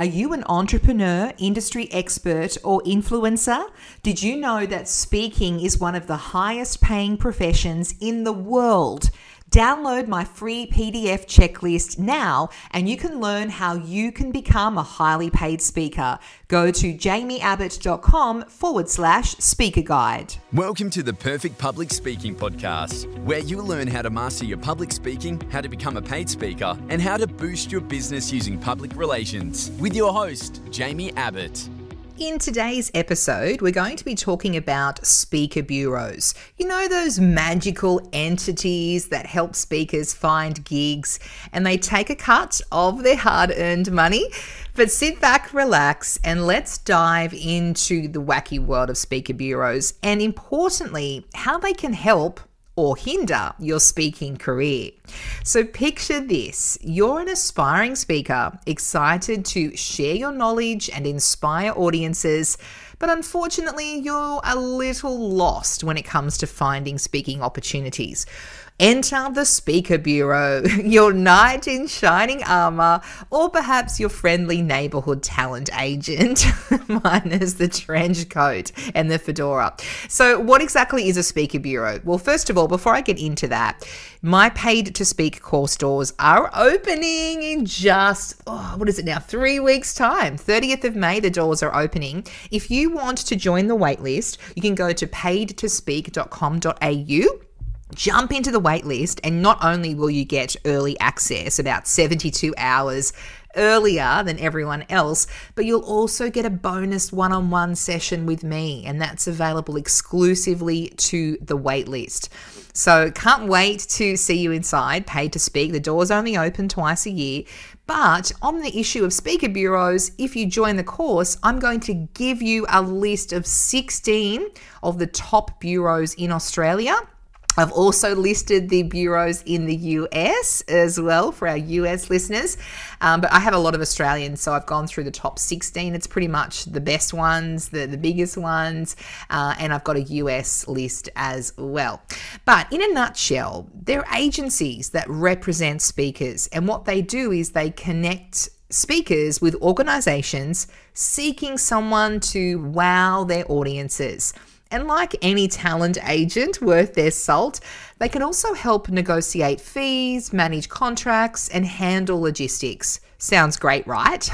Are you an entrepreneur, industry expert, or influencer? Did you know that speaking is one of the highest paying professions in the world? Download my free PDF checklist now and you can learn how you can become a highly paid speaker. Go to jaimieabbott.com forward slash speaker guide. Welcome to the Perfect Public Speaking Podcast, where you'll learn how to master your public speaking, how to become a paid speaker, and how to boost your business using public relations. With your host, Jaimie Abbott. In today's episode, we're going to be talking about speaker bureaus. You know, those magical entities that help speakers find gigs and they take a cut of their hard earned money. But sit back, relax, and let's dive into the wacky world of speaker bureaus and importantly, how they can help or hinder your speaking career. So, picture this you're an aspiring speaker, excited to share your knowledge and inspire audiences. But unfortunately, you're a little lost when it comes to finding speaking opportunities. Enter the Speaker Bureau, your knight in shining armor, or perhaps your friendly neighborhood talent agent, minus the trench coat and the fedora. So, what exactly is a Speaker Bureau? Well, first of all, before I get into that, my paid to speak course doors are opening in just, oh, what is it now, three weeks' time. 30th of May, the doors are opening. If you want to join the waitlist, you can go to paidtospeak.com.au jump into the waitlist, and not only will you get early access about 72 hours earlier than everyone else, but you'll also get a bonus one on one session with me, and that's available exclusively to the waitlist. So, can't wait to see you inside. Paid to speak. The doors only open twice a year. But on the issue of speaker bureaus, if you join the course, I'm going to give you a list of 16 of the top bureaus in Australia I've also listed the bureaus in the US as well for our US listeners, um, but I have a lot of Australians, so I've gone through the top 16. It's pretty much the best ones, the, the biggest ones, uh, and I've got a US list as well. But in a nutshell, they're agencies that represent speakers, and what they do is they connect speakers with organizations seeking someone to wow their audiences. And like any talent agent worth their salt, they can also help negotiate fees, manage contracts, and handle logistics. Sounds great, right?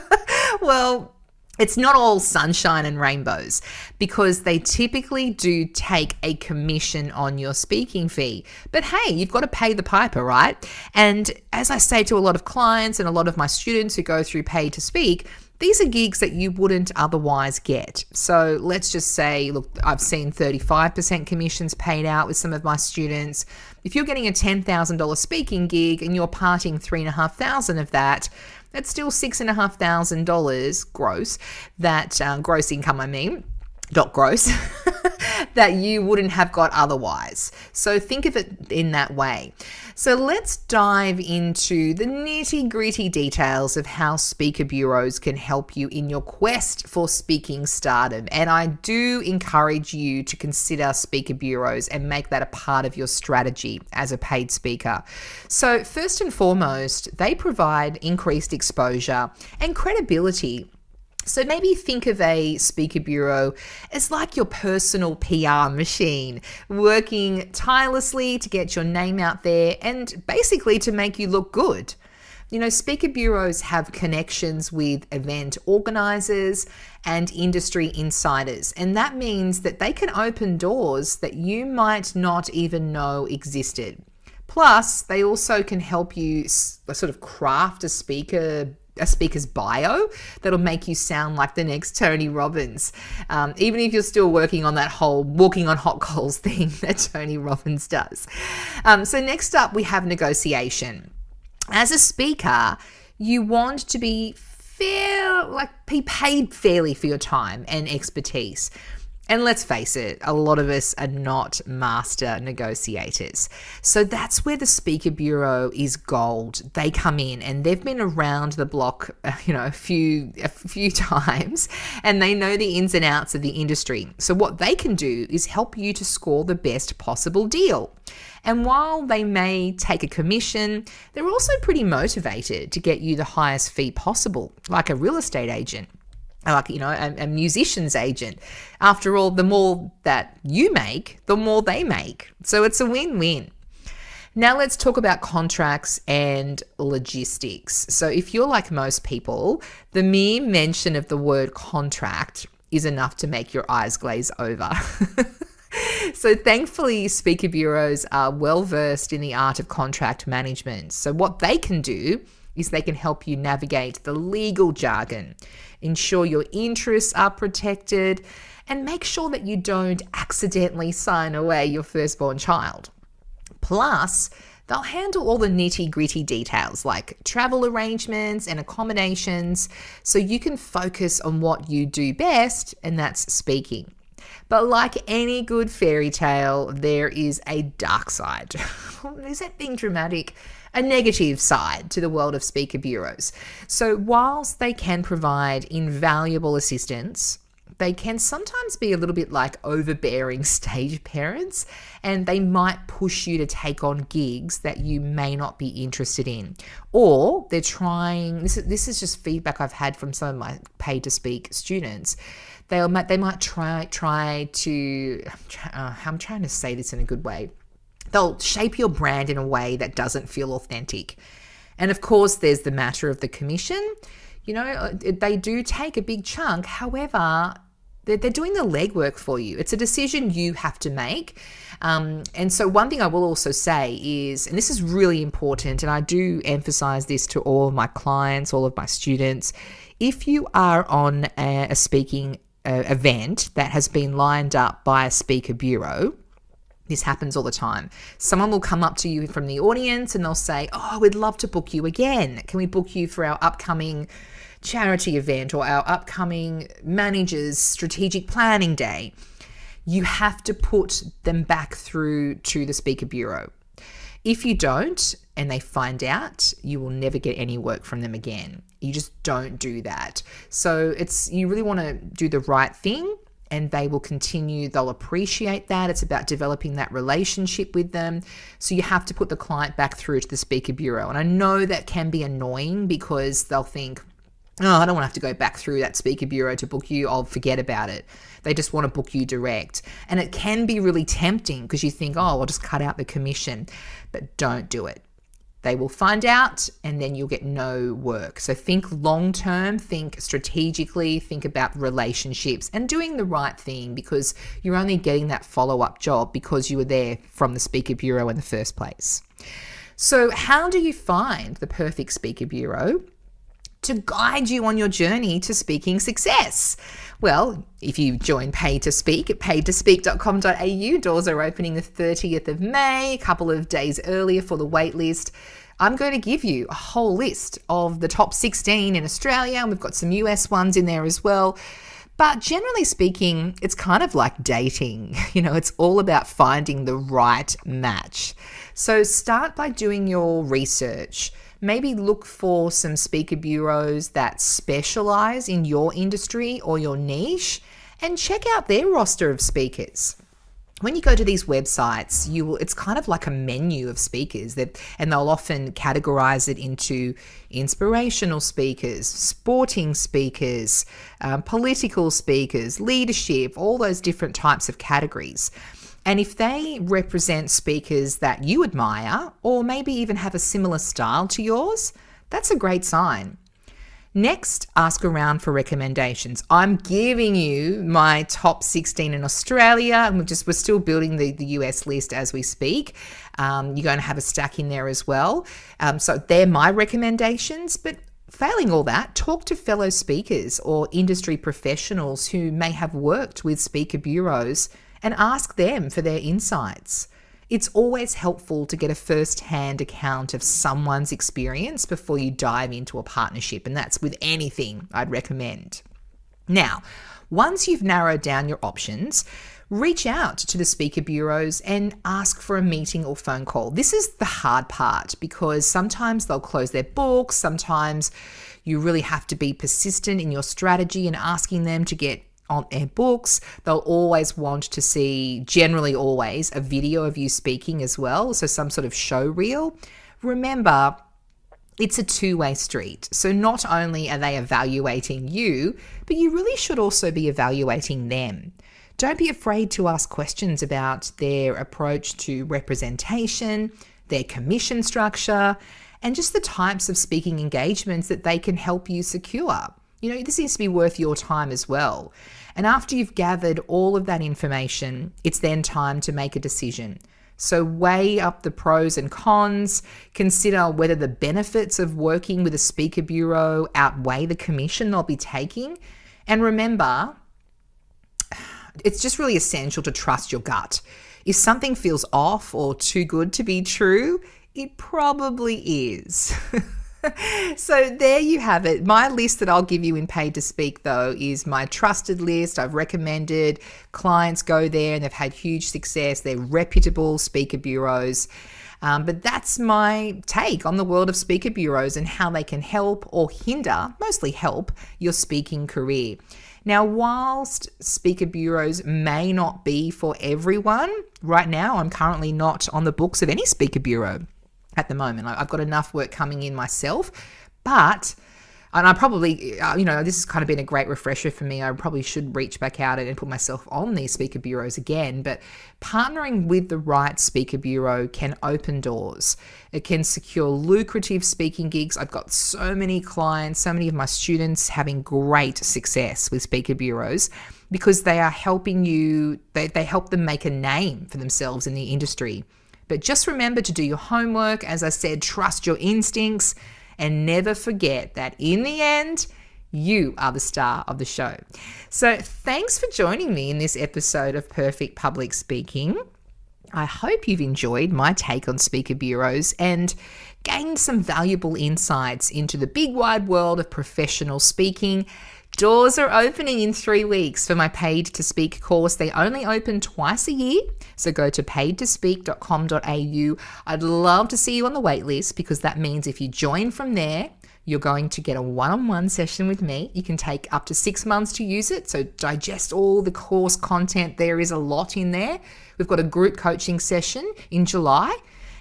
well, it's not all sunshine and rainbows because they typically do take a commission on your speaking fee. But hey, you've got to pay the piper, right? And as I say to a lot of clients and a lot of my students who go through pay to speak, these are gigs that you wouldn't otherwise get. So let's just say, look, I've seen 35% commissions paid out with some of my students. If you're getting a $10,000 speaking gig and you're parting 3,500 of that, that's still $6,500 gross, that uh, gross income, I mean dot gross that you wouldn't have got otherwise. So think of it in that way. So let's dive into the nitty gritty details of how speaker bureaus can help you in your quest for speaking stardom. And I do encourage you to consider speaker bureaus and make that a part of your strategy as a paid speaker. So, first and foremost, they provide increased exposure and credibility so maybe think of a speaker bureau as like your personal PR machine, working tirelessly to get your name out there and basically to make you look good. You know, speaker bureaus have connections with event organizers and industry insiders, and that means that they can open doors that you might not even know existed. Plus, they also can help you sort of craft a speaker a speaker's bio that'll make you sound like the next Tony Robbins, um, even if you're still working on that whole walking on hot coals thing that Tony Robbins does. Um, so, next up, we have negotiation. As a speaker, you want to be fair, like be paid fairly for your time and expertise. And let's face it, a lot of us are not master negotiators. So that's where the Speaker Bureau is gold. They come in and they've been around the block, you know, a few a few times and they know the ins and outs of the industry. So what they can do is help you to score the best possible deal. And while they may take a commission, they're also pretty motivated to get you the highest fee possible, like a real estate agent like you know a, a, musician's agent. After all the more that you make the more they make. So it's a win-win. Now let's talk about contracts and logistics. So if you're like most people the mere mention of the word contract is enough to make your eyes glaze over. So thankfully speaker bureaus are well versed in the art of contract management. So what they can do is they can help you navigate the legal jargon ensure your interests are protected, and make sure that you don't accidentally sign away your firstborn child. Plus, they'll handle all the nitty gritty details like travel arrangements and accommodations so you can focus on what you do best, and that's speaking. But like any good fairy tale, there is a dark side. is that being dramatic? A negative side to the world of speaker bureaus. So, whilst they can provide invaluable assistance, they can sometimes be a little bit like overbearing stage parents and they might push you to take on gigs that you may not be interested in. Or they're trying this is, this is just feedback I've had from some of my paid to speak students. They'll they might try try to uh, I'm trying to say this in a good way They'll shape your brand in a way that doesn't feel authentic. And of course, there's the matter of the commission. You know, uh, they do take a big chunk. However, they're, doing the legwork for you. It's a decision you have to make. Um, and so, one thing I will also say is, and this is really important, and I do emphasize this to all of my clients, all of my students, if you are on a, a speaking uh, event that has been lined up by a speaker bureau, this happens all the time. Someone will come up to you from the audience and they'll say, Oh, we'd love to book you again. Can we book you for our upcoming charity event or our upcoming managers strategic planning day? You have to put them back through to the speaker bureau. If you don't and they find out, you will never get any work from them again. You just don't do that. So it's you really want to do the right thing and they will continue. They'll appreciate that. It's about developing that relationship with them. So you have to put the client back through to the speaker bureau. And I know that can be annoying because they'll think, oh, I don't want to have to go back through that speaker bureau to book you. I'll forget about it. They just want to book you direct. And it can be really tempting because you think, oh, I'll just cut out the commission. But don't do it. They will find out and then you'll get no work. So think long term, think strategically, think about relationships and doing the right thing because you're only getting that follow up job because you were there from the Speaker Bureau in the first place. So, how do you find the perfect Speaker Bureau? To guide you on your journey to speaking success? Well, if you join Pay to Speak at paidtospeak.com.au, doors are opening the 30th of May, a couple of days earlier for the waitlist. I'm going to give you a whole list of the top 16 in Australia, and we've got some US ones in there as well. But generally speaking, it's kind of like dating. You know, it's all about finding the right match. So start by doing your research maybe look for some speaker bureaus that specialize in your industry or your niche and check out their roster of speakers. When you go to these websites you will it's kind of like a menu of speakers that and they'll often categorize it into inspirational speakers sporting speakers um, political speakers leadership all those different types of categories and if they represent speakers that you admire, or maybe even have a similar style to yours, that's a great sign. Next, ask around for recommendations. I'm giving you my top 16 in Australia, and we're just we're still building the, the US list as we speak. Um, you're going to have a stack in there as well. Um, so they're my recommendations, but failing all that, talk to fellow speakers or industry professionals who may have worked with speaker bureaus and ask them for their insights. It's always helpful to get a first hand account of someone's experience before you dive into a partnership, and that's with anything I'd recommend. Now, once you've narrowed down your options, reach out to the speaker bureaus and ask for a meeting or phone call. This is the hard part because sometimes they'll close their books, sometimes you really have to be persistent in your strategy and asking them to get on their books. They'll always want to see, generally always, a video of you speaking as well, so some sort of show reel. Remember, it's a two way street. So not only are they evaluating you, but you really should also be evaluating them. Don't be afraid to ask questions about their approach to representation, their commission structure, and just the types of speaking engagements that they can help you secure. You know, this needs to be worth your time as well. And after you've gathered all of that information, it's then time to make a decision. So, weigh up the pros and cons, consider whether the benefits of working with a speaker bureau outweigh the commission they'll be taking. And remember, it's just really essential to trust your gut. If something feels off or too good to be true, it probably is. so there you have it. My list that I'll give you in Paid to Speak, though, is my trusted list. I've recommended clients go there and they've had huge success. They're reputable speaker bureaus. Um, but that's my take on the world of speaker bureaus and how they can help or hinder, mostly help, your speaking career. Now, whilst speaker bureaus may not be for everyone, right now I'm currently not on the books of any speaker bureau at the moment. I've got enough work coming in myself, but and I probably, uh, you know, this has kind of been a great refresher for me. I probably should reach back out and put myself on these speaker bureaus again. But partnering with the right speaker bureau can open doors. It can secure lucrative speaking gigs. I've got so many clients, so many of my students having great success with speaker bureaus because they are helping you, they, they help them make a name for themselves in the industry. But just remember to do your homework. As I said, trust your instincts and never forget that in the end, you are the star of the show. So, thanks for joining me in this episode of Perfect Public Speaking. I hope you've enjoyed my take on speaker bureaus and gained some valuable insights into the big wide world of professional speaking Doors are opening in three weeks for my Paid to Speak course. They only open twice a year, so go to paidtospeak.com.au. I'd love to see you on the waitlist because that means if you join from there, you're going to get a one on one session with me. You can take up to six months to use it, so digest all the course content. There is a lot in there. We've got a group coaching session in July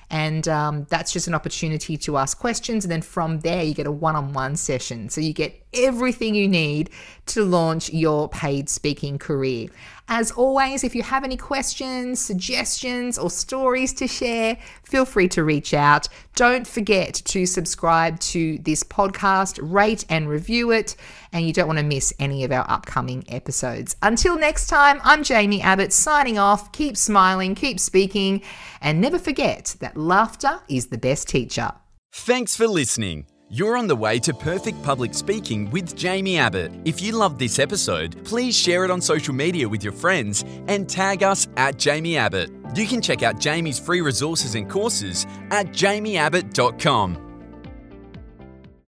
and um, that's just an opportunity to ask questions. And then from there, you get a one on one session. So you get everything you need to launch your paid speaking career. As always, if you have any questions, suggestions, or stories to share, feel free to reach out. Don't forget to subscribe to this podcast, rate and review it, and you don't want to miss any of our upcoming episodes. Until next time, I'm Jaimie Abbott signing off. Keep smiling, keep speaking, and never forget that laughter is the best teacher. Thanks for listening. You're on the way to perfect public speaking with Jaimie Abbott. If you loved this episode, please share it on social media with your friends and tag us at Jaimie Abbott. You can check out Jaimie's free resources and courses at jaimieabbott.com.